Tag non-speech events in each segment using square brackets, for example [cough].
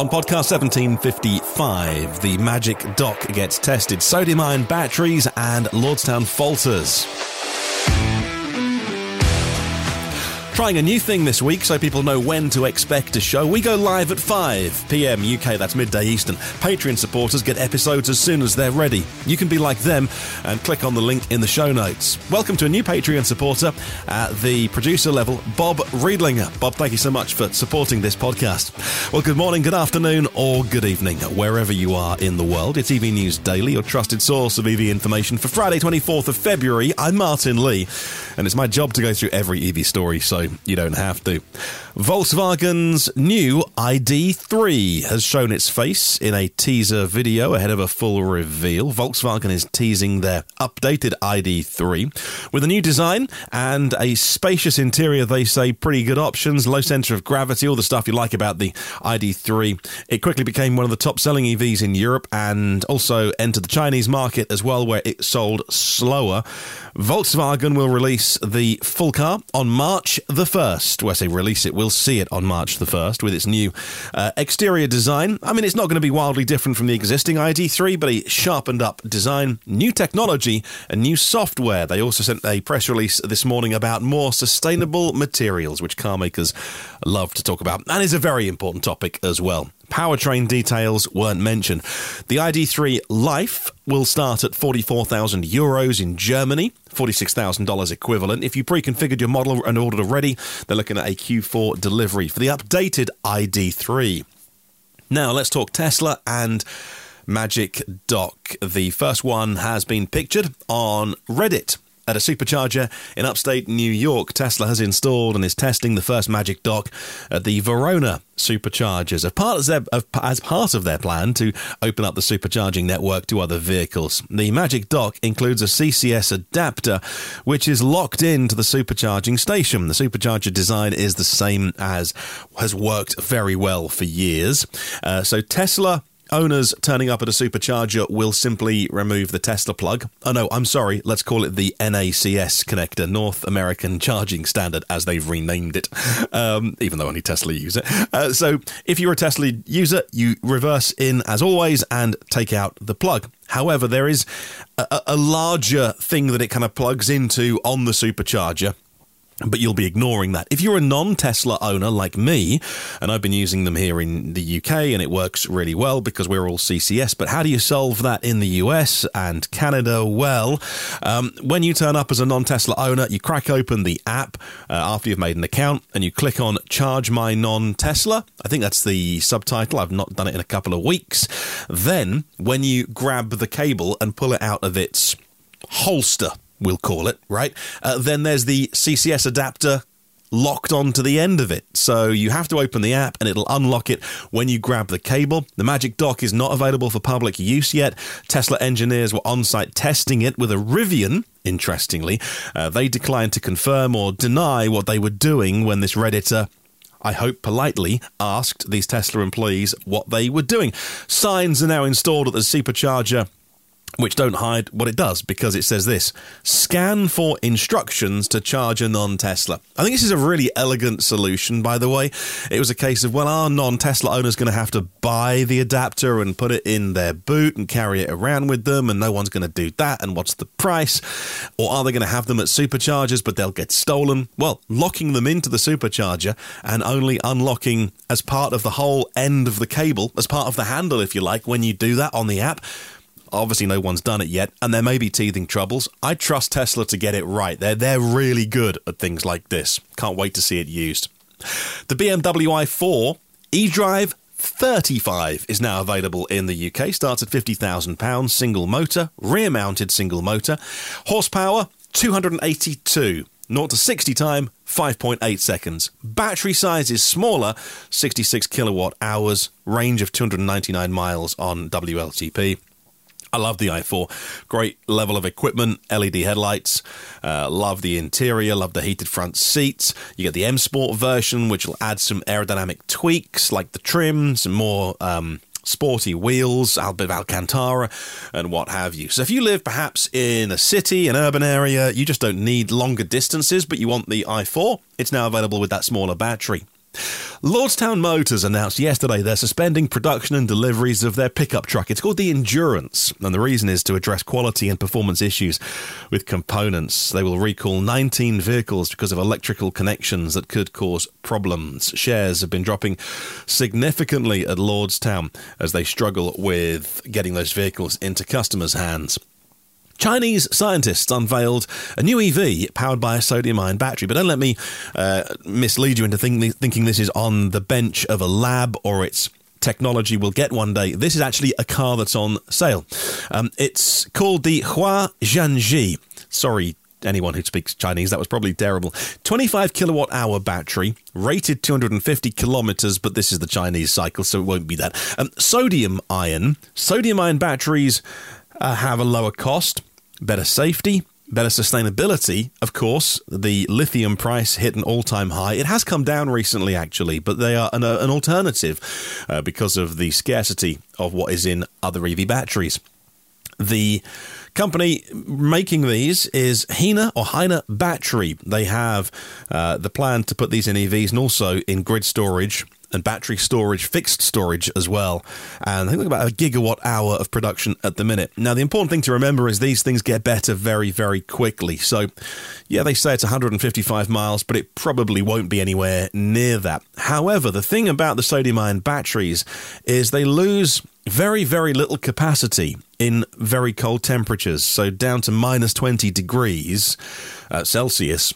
On podcast 1755, the Magic Dock gets tested. Sodium ion batteries and Lordstown falters. Trying a new thing this week so people know when to expect a show. We go live at 5 pm UK, that's midday Eastern. Patreon supporters get episodes as soon as they're ready. You can be like them and click on the link in the show notes. Welcome to a new Patreon supporter at the producer level, Bob Riedlinger. Bob, thank you so much for supporting this podcast. Well, good morning, good afternoon, or good evening, wherever you are in the world. It's EV News Daily, your trusted source of EV information for Friday, 24th of February. I'm Martyn Lee, and it's my job to go through every EV story, so you don't have to. Volkswagen's new ID3 has shown its face in a teaser video ahead of a full reveal. Volkswagen is teasing their updated ID3 with a new design and a spacious interior. They say pretty good options, low center of gravity, all the stuff you like about the ID3. It quickly became one of the top selling EVs in Europe and also entered the Chinese market as well, where it sold slower. Volkswagen will release the full car on March the 1st. When I say release it, we'll see it on March the 1st with its new uh, exterior design. I mean, it's not going to be wildly different from the existing ID3, but a sharpened up design, new technology, and new software. They also sent a press release this morning about more sustainable materials, which car makers love to talk about, and is a very important topic as well. Powertrain details weren't mentioned. The ID3 Life will start at 44,000 euros in Germany, $46,000 equivalent. If you pre configured your model and ordered already, they're looking at a Q4 delivery for the updated ID3. Now, let's talk Tesla and Magic Dock. The first one has been pictured on Reddit. At a supercharger in upstate New York, Tesla has installed and is testing the first Magic Dock at the Verona superchargers as part of their, as part of their plan to open up the supercharging network to other vehicles. The Magic Dock includes a CCS adapter, which is locked into the supercharging station. The supercharger design is the same as has worked very well for years. Uh, so Tesla Owners turning up at a supercharger will simply remove the Tesla plug. Oh no, I'm sorry, let's call it the NACS connector, North American Charging Standard, as they've renamed it, um, even though only Tesla use it. Uh, so if you're a Tesla user, you reverse in as always and take out the plug. However, there is a, a larger thing that it kind of plugs into on the supercharger but you'll be ignoring that. If you're a non Tesla owner like me, and I've been using them here in the UK and it works really well because we're all CCS, but how do you solve that in the US and Canada? Well, um, when you turn up as a non Tesla owner, you crack open the app uh, after you've made an account and you click on Charge My Non Tesla. I think that's the subtitle. I've not done it in a couple of weeks. Then, when you grab the cable and pull it out of its holster, we'll call it, right? Uh, then there's the CCS adapter locked onto the end of it. So you have to open the app and it'll unlock it when you grab the cable. The Magic Dock is not available for public use yet. Tesla engineers were on site testing it with a Rivian. Interestingly, uh, they declined to confirm or deny what they were doing when this Redditor I hope politely, asked these Tesla employees what they were doing. Signs are now installed at the supercharger which don't hide what it does because it says this scan for instructions to charge a non Tesla. I think this is a really elegant solution, by the way. It was a case of, well, our non Tesla owner's going to have to buy the adapter and put it in their boot and carry it around with them, and no one's going to do that. And what's the price? Or are they going to have them at superchargers, but they'll get stolen? Well, locking them into the supercharger and only unlocking as part of the whole end of the cable, as part of the handle, if you like, when you do that on the app Obviously, no one's done it yet, and there may be teething troubles. I trust Tesla to get it right. They're, they're really good at things like this. Can't wait to see it used. The BMW i4 eDrive 35 is now available in the UK. Starts at £50,000, single motor, rear mounted single motor. Horsepower 282. 0 to 60 time 5.8 seconds. Battery size is smaller, 66 kilowatt hours, range of 299 miles on WLTP. I love the i4. Great level of equipment, LED headlights. Uh, love the interior, love the heated front seats. You get the M Sport version, which will add some aerodynamic tweaks like the trim, some more. Um, sporty wheels, a bit of Alcantara, and what have you. So, if you live perhaps in a city, an urban area, you just don't need longer distances, but you want the i4, it's now available with that smaller battery. Lordstown Motors announced yesterday they're suspending production and deliveries of their pickup truck. It's called the Endurance, and the reason is to address quality and performance issues with components. They will recall 19 vehicles because of electrical connections that could cause problems. Shares have been dropping significantly at Lordstown as they struggle with getting those vehicles into customers' hands. Chinese scientists unveiled a new EV powered by a sodium ion battery. But don't let me uh, mislead you into think- thinking this is on the bench of a lab or it's technology we'll get one day. This is actually a car that's on sale. Um, it's called the Hua Zhanji. Sorry, anyone who speaks Chinese, that was probably terrible. 25 kilowatt hour battery, rated 250 kilometers, but this is the Chinese cycle, so it won't be that. Um, sodium ion. Sodium ion batteries uh, have a lower cost better safety, better sustainability. Of course, the lithium price hit an all time high. It has come down recently, actually, but they are an, uh, an alternative uh, because of the scarcity of what is in other EV batteries. The company making these is Hina or Hina Battery. They have uh, the plan to put these in EVs and also in grid storage and battery storage, fixed storage as well. And I think about a gigawatt hour of production at the minute. Now, the important thing to remember is these things get better very, very quickly. So, yeah, they say it's 155 miles, but it probably won't be anywhere near that. However, the thing about the sodium ion batteries is they lose very, very little capacity in very cold temperatures. So, down to minus 20 degrees uh, Celsius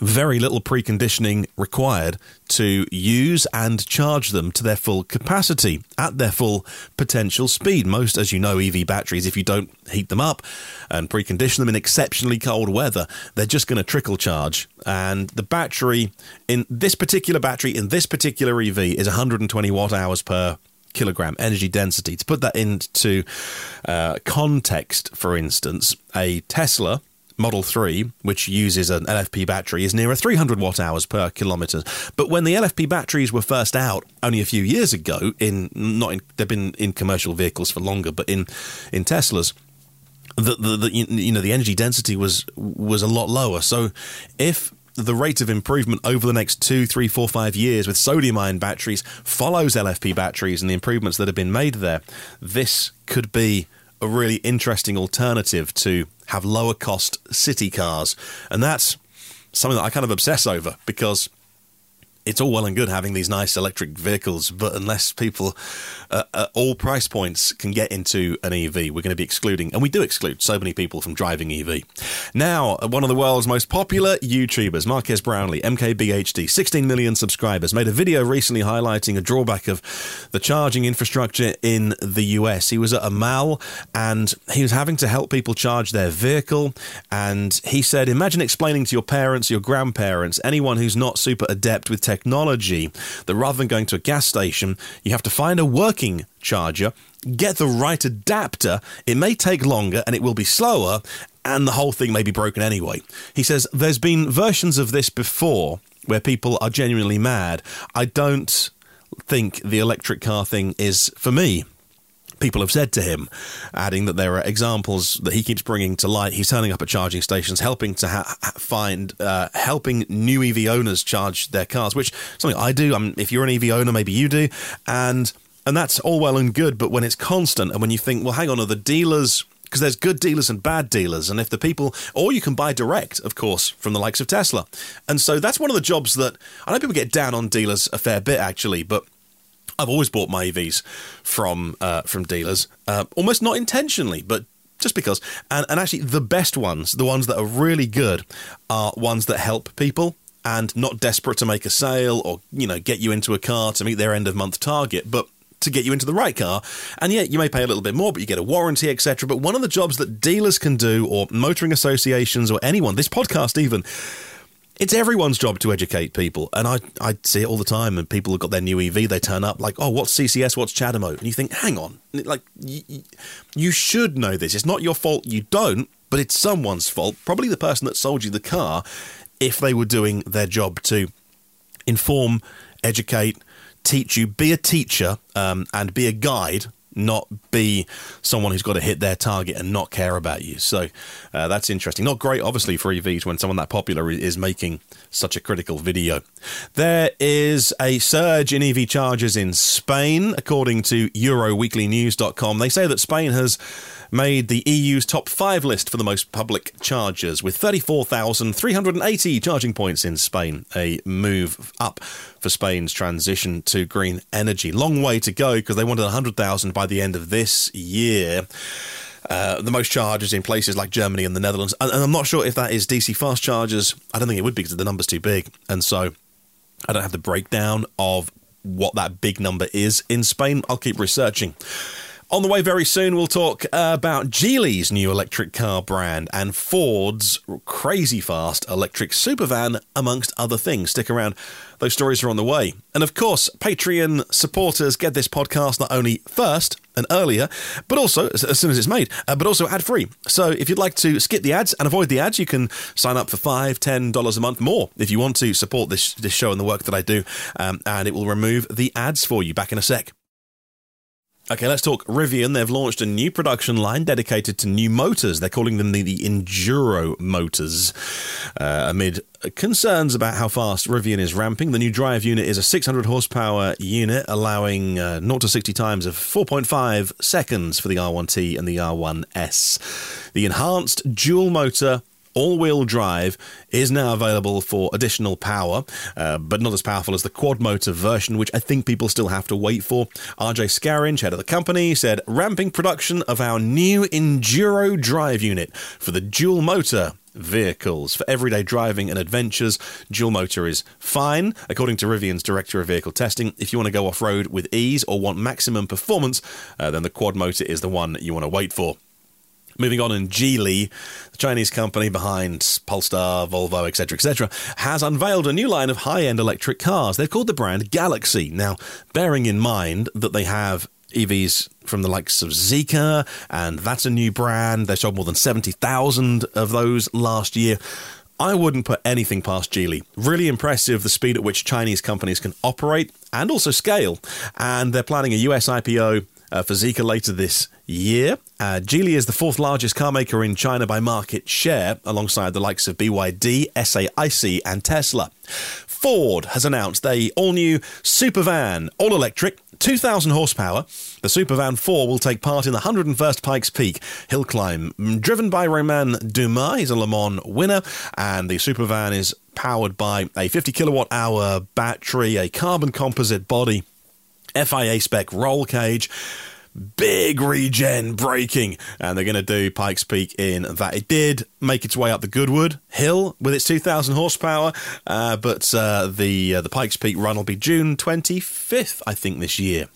very little preconditioning required to use and charge them to their full capacity at their full potential speed. Most, as you know, EV batteries, if you don't heat them up and precondition them in exceptionally cold weather, they're just going to trickle charge. And the battery in this particular battery in this particular EV is 120 watt hours per kilogram energy density. To put that into uh, context, for instance, a Tesla Model 3, which uses an LFP battery, is nearer 300 watt hours per kilometre. But when the LFP batteries were first out only a few years ago, in not in, they've been in commercial vehicles for longer, but in in Teslas, the, the, the you know the energy density was was a lot lower. So if the rate of improvement over the next two, three, four, five years with sodium ion batteries follows LFP batteries and the improvements that have been made there, this could be a really interesting alternative to have lower cost city cars. And that's something that I kind of obsess over because it's all well and good having these nice electric vehicles, but unless people uh, at all price points can get into an EV, we're going to be excluding, and we do exclude so many people from driving EV. Now, one of the world's most popular YouTubers, Marques Brownlee, MKBHD, 16 million subscribers, made a video recently highlighting a drawback of the charging infrastructure in the US. He was at a mall and he was having to help people charge their vehicle, and he said, Imagine explaining to your parents, your grandparents, anyone who's not super adept with technology that rather than going to a gas station, you have to find a working charger, get the right adapter. It may take longer and it will be slower, and the whole thing may be broken anyway. He says there's been versions of this before where people are genuinely mad. I don't think the electric car thing is for me people have said to him, adding that there are examples that he keeps bringing to light. He's turning up at charging stations, helping to ha- find, uh, helping new EV owners charge their cars, which something I do. Um, if you're an EV owner, maybe you do, and and that's all well and good. But when it's constant, and when you think, well, hang on, are the dealers because there's good dealers and bad dealers. And if the people, or you can buy direct, of course, from the likes of Tesla. And so that's one of the jobs that I know people get down on dealers a fair bit, actually, but I've always bought my EVs from uh, from dealers, uh, almost not intentionally, but just because. And, and actually, the best ones, the ones that are really good, are ones that help people and not desperate to make a sale or you know get you into a car to meet their end of month target, but to get you into the right car. And yet you may pay a little bit more, but you get a warranty, etc. But one of the jobs that dealers can do, or motoring associations, or anyone, this podcast even it's everyone's job to educate people. And I, I see it all the time. And people have got their new EV, they turn up like, oh, what's CCS? What's CHAdeMO? And you think, hang on, like, you, you should know this. It's not your fault you don't, but it's someone's fault. Probably the person that sold you the car if they were doing their job to inform, educate, teach you, be a teacher, um, and be a guide not be someone who's got to hit their target and not care about you. So uh, that's interesting. Not great, obviously, for EVs when someone that popular is making such a critical video. There is a surge in EV chargers in Spain, according to EuroWeeklyNews.com. They say that Spain has made the EU's top five list for the most public chargers, with 34,380 charging points in Spain, a move up for Spain's transition to green energy. Long way to go because they wanted 100,000 by the end of this year. Uh, the most chargers in places like Germany and the Netherlands. And, and I'm not sure if that is DC fast chargers. I don't think it would be because the number's too big. And so I don't have the breakdown of what that big number is in Spain. I'll keep researching. On the way very soon, we'll talk uh, about Geely's new electric car brand and Ford's crazy fast electric supervan, amongst other things. Stick around, those stories are on the way. And of course, Patreon supporters get this podcast not only first and earlier, but also as soon as it's made, uh, but also ad free. So if you'd like to skip the ads and avoid the ads, you can sign up for five, ten dollars a month more if you want to support this this show and the work that I do, um, and it will remove the ads for you. Back in a sec. Okay, let's talk Rivian. They've launched a new production line dedicated to new motors. They're calling them the, the Enduro motors. Uh, amid concerns about how fast Rivian is ramping, the new drive unit is a 600 horsepower unit, allowing uh, 0 to 60 times of 4.5 seconds for the R1T and the R1S. The enhanced dual motor all wheel drive is now available for additional power, uh, but not as powerful as the quad motor version, which I think people still have to wait for. RJ Scaringe, head of the company, said ramping production of our new Enduro drive unit for the dual motor vehicles. For everyday driving and adventures, dual motor is fine. According to Rivian's director of vehicle testing, if you want to go off road with ease or want maximum performance, uh, then the quad motor is the one you want to wait for. Moving on, and Geely, the Chinese company behind Polestar, Volvo, etc., etc., has unveiled a new line of high-end electric cars. They've called the brand Galaxy. Now, bearing in mind that they have EVs from the likes of Zeekr, and that's a new brand. They sold more than 70,000 of those last year. I wouldn't put anything past Geely. Really impressive the speed at which Chinese companies can operate and also scale. And they're planning a US IPO uh, for Zeekr later this year. Uh, Geely is the fourth largest car maker in China by market share, alongside the likes of BYD, SAIC, and Tesla. Ford has announced a all-new supervan, all electric, 2,000 horsepower. The Supervan 4 will take part in the 101st Pikes Peak hill climb, driven by Romain Dumas. He's a Le Mans winner, and the Supervan is powered by a 50 kilowatt hour battery, a carbon composite body, FIA spec roll cage big regen braking, and they're going to do Pikes Peak in that. It did make its way up the Goodwood Hill with its 2,000 horsepower, uh, but uh, the uh, the Pikes Peak run will be June 25th, I think, this year.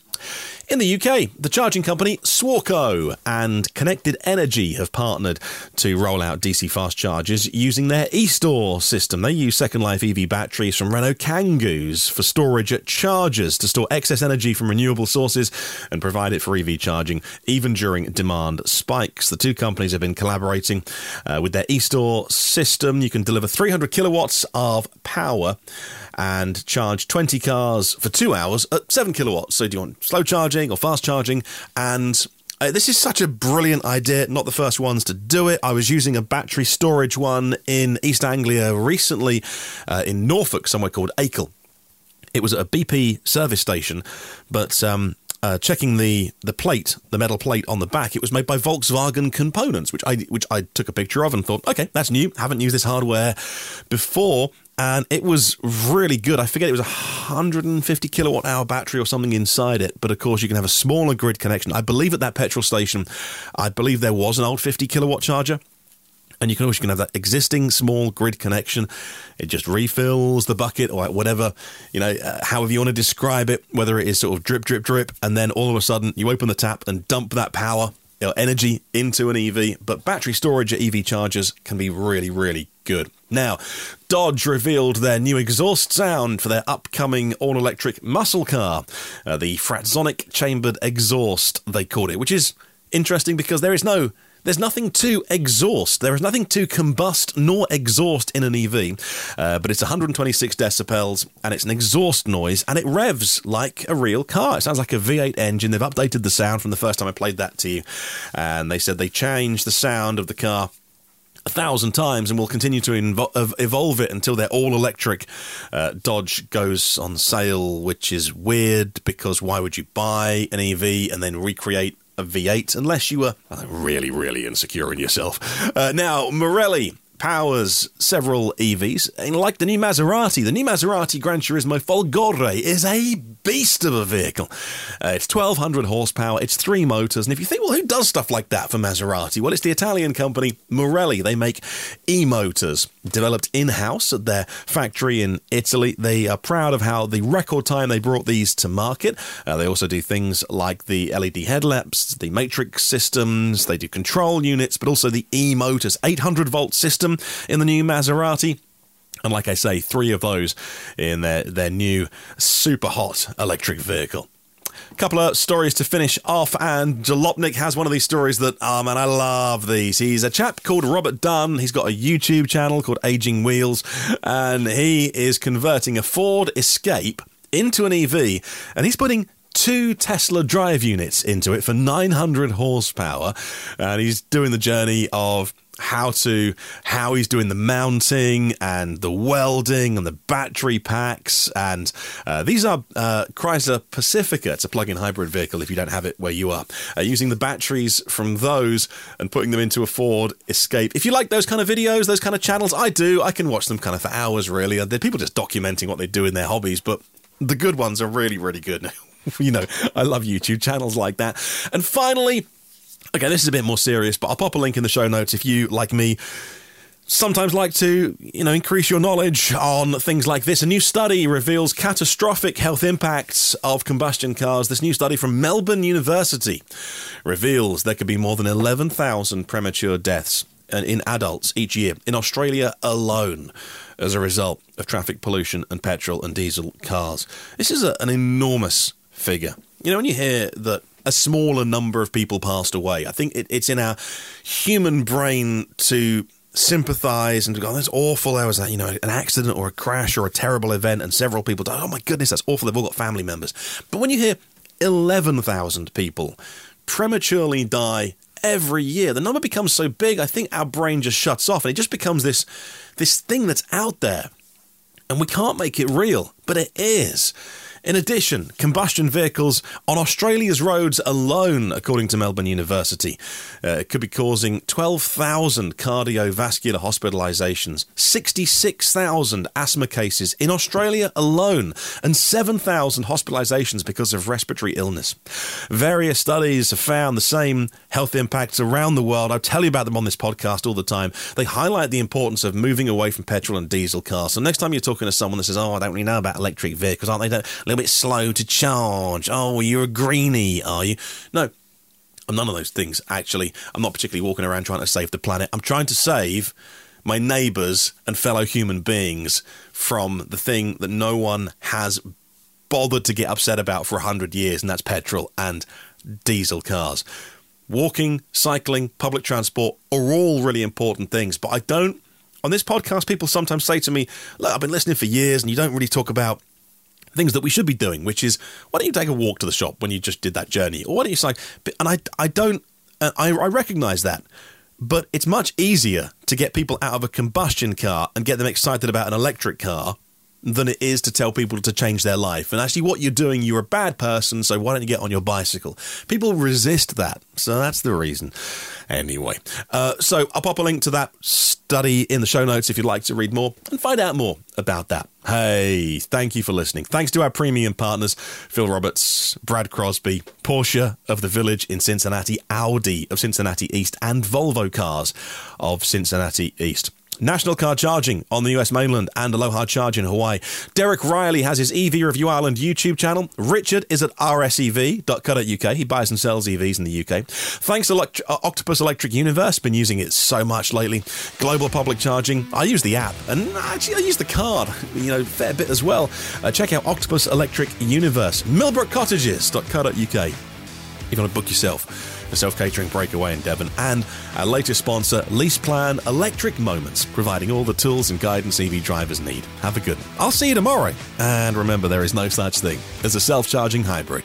In the UK, the charging company Swarco and Connected Energy have partnered to roll out DC fast chargers using their E-STOR system. They use Second Life EV batteries from Renault Kangoos for storage at chargers to store excess energy from renewable sources and provide it for EV charging even during demand spikes. The two companies have been collaborating uh, with their E-STOR system. You can deliver 300 kilowatts of power and charge 20 cars for two hours at 7 kilowatts. So, do you want slow charging or fast charging? And uh, this is such a brilliant idea, not the first ones to do it. I was using a battery storage one in East Anglia recently uh, in Norfolk, somewhere called Acle. It was at a BP service station, but um, uh, checking the the plate, the metal plate on the back, it was made by Volkswagen Components, which I which I took a picture of and thought, okay, that's new. Haven't used this hardware before and it was really good. I forget it was a 150 kilowatt hour battery or something inside it, but of course you can have a smaller grid connection. I believe at that petrol station, I believe there was an old 50 kilowatt charger. And you can also you can have that existing small grid connection. It just refills the bucket or whatever, you know, uh, however you want to describe it, whether it is sort of drip, drip, drip, and then all of a sudden you open the tap and dump that power energy into an EV. But battery storage at EV chargers can be really, really good. Now, Dodge revealed their new exhaust sound for their upcoming all electric muscle car, uh, the Fratzonic chambered exhaust, they called it, which is interesting because there is no there's nothing to exhaust. There is nothing to combust nor exhaust in an EV, uh, but it's 126 decibels and it's an exhaust noise and it revs like a real car. It sounds like a V8 engine. They've updated the sound from the first time I played that to you, and they said they changed the sound of the car a thousand times and will continue to invo- evolve it until their all electric uh, Dodge goes on sale, which is weird because why would you buy an EV and then recreate a V8 unless you were really, really insecure in yourself? Uh, now, Marelli powers several EVs, and like the new Maserati, the new Maserati Gran Turismo Folgore is a beast of a vehicle. Uh, it's 1200 horsepower, it's three motors, and if you think, well, who does stuff like that for Maserati? Well, it's the Italian company Marelli. They make e motors developed in house at their factory in Italy. They are proud of how the record time they brought these to market. Uh, they also do things like the LED headlamps, the matrix systems, they do control units, but also the e motors, 800 volt system in the new Maserati. And like I say, three of those in their, their new super hot electric vehicle. Couple of stories to finish off, and Jalopnik has one of these stories that, oh man, I love these. He's a chap called Robert Dunn. He's got a YouTube channel called Aging Wheels, and he is converting a Ford Escape into an EV, and he's putting two Tesla drive units into it for 900 horsepower, and he's doing the journey of how to how he's doing the mounting and the welding and the battery packs and uh, these are uh, Chrysler Pacifica. It's a plug-in hybrid vehicle if you don't have it where you are. Uh, using the batteries from those and putting them into a Ford Escape. If you like those kind of videos those kind of channels I do. I can watch them kind of for hours really. They're people just documenting what they do in their hobbies but the good ones are really really good [laughs] [laughs] you know I love YouTube channels like that and finally Okay, this is a bit more serious, but I'll pop a link in the show notes if you, like me, sometimes like to, you know, increase your knowledge on things like this. A new study reveals catastrophic health impacts of combustion cars. This new study from Melbourne University reveals there could be more than 11,000 premature deaths in adults each year in Australia alone as a result of traffic pollution and petrol and diesel cars. This is a, an enormous figure. You know, when you hear that a smaller number of people passed away. I think it, it's in our human brain to sympathize and to go, oh, that's awful. There was you know, an accident or a crash or a terrible event and several people died. Oh my goodness, that's awful. They've all got family members. But when you hear 11,000 people prematurely die every year, the number becomes so big, I think our brain just shuts off and it just becomes this, this thing that's out there. And we can't make it real, but it is. In addition, combustion vehicles on Australia's roads alone, according to Melbourne University, uh, could be causing 12,000 cardiovascular hospitalizations, 66,000 asthma cases in Australia alone, and 7,000 hospitalizations because of respiratory illness. Various studies have found the same health impacts around the world. I tell you about them on this podcast all the time. They highlight the importance of moving away from petrol and diesel cars. So next time you're talking to someone that says, "Oh, I don't really know about electric vehicles, aren't they?" Little bit slow to charge. Oh, you're a greenie, are you? No, I'm none of those things, actually. I'm not particularly walking around trying to save the planet. I'm trying to save my neighbours and fellow human beings from the thing that no one has bothered to get upset about for 100 years, and that's petrol and diesel cars. Walking, cycling, public transport are all really important things, but I don't. On this podcast, people sometimes say to me, Look, I've been listening for years, and you don't really talk about things that we should be doing, which is why don't you take a walk to the shop when you just did that journey, or why don't you say? And I I don't uh, I I recognise that. But it's much easier to get people out of a combustion car and get them excited about an electric car than it is to tell people to change their life. And actually, what you're doing, you're a bad person, so why don't you get on your bicycle? People resist that. So that's the reason. Anyway, uh, so I'll pop a link to that study in the show notes if you'd like to read more and find out more about that. Hey, thank you for listening. Thanks to our premium partners, Phil Roberts, Brad Crosby, Porsche of the Village in Cincinnati, Audi of Cincinnati East, and Volvo Cars of Cincinnati East. National Car Charging on the US mainland and Aloha Charge in Hawaii. Derek Riley has his EV Review Ireland YouTube channel. Richard is at rsev.co.uk. He buys and sells EVs in the UK. Thanks to Elect- uh, Octopus Electric Universe, been using it so much lately. Global Public Charging. I use the app and actually I use the card, [laughs] you know, fair bit as well. Uh, check out Octopus Electric Universe. Millbrook Cottages.co.uk. If you want to book yourself self catering breakaway in Devon, and our latest sponsor, LeasePlan Electric Moments, providing all the tools and guidance EV drivers need. Have a good one. I'll see you tomorrow. And remember, there is no such thing as a self charging hybrid.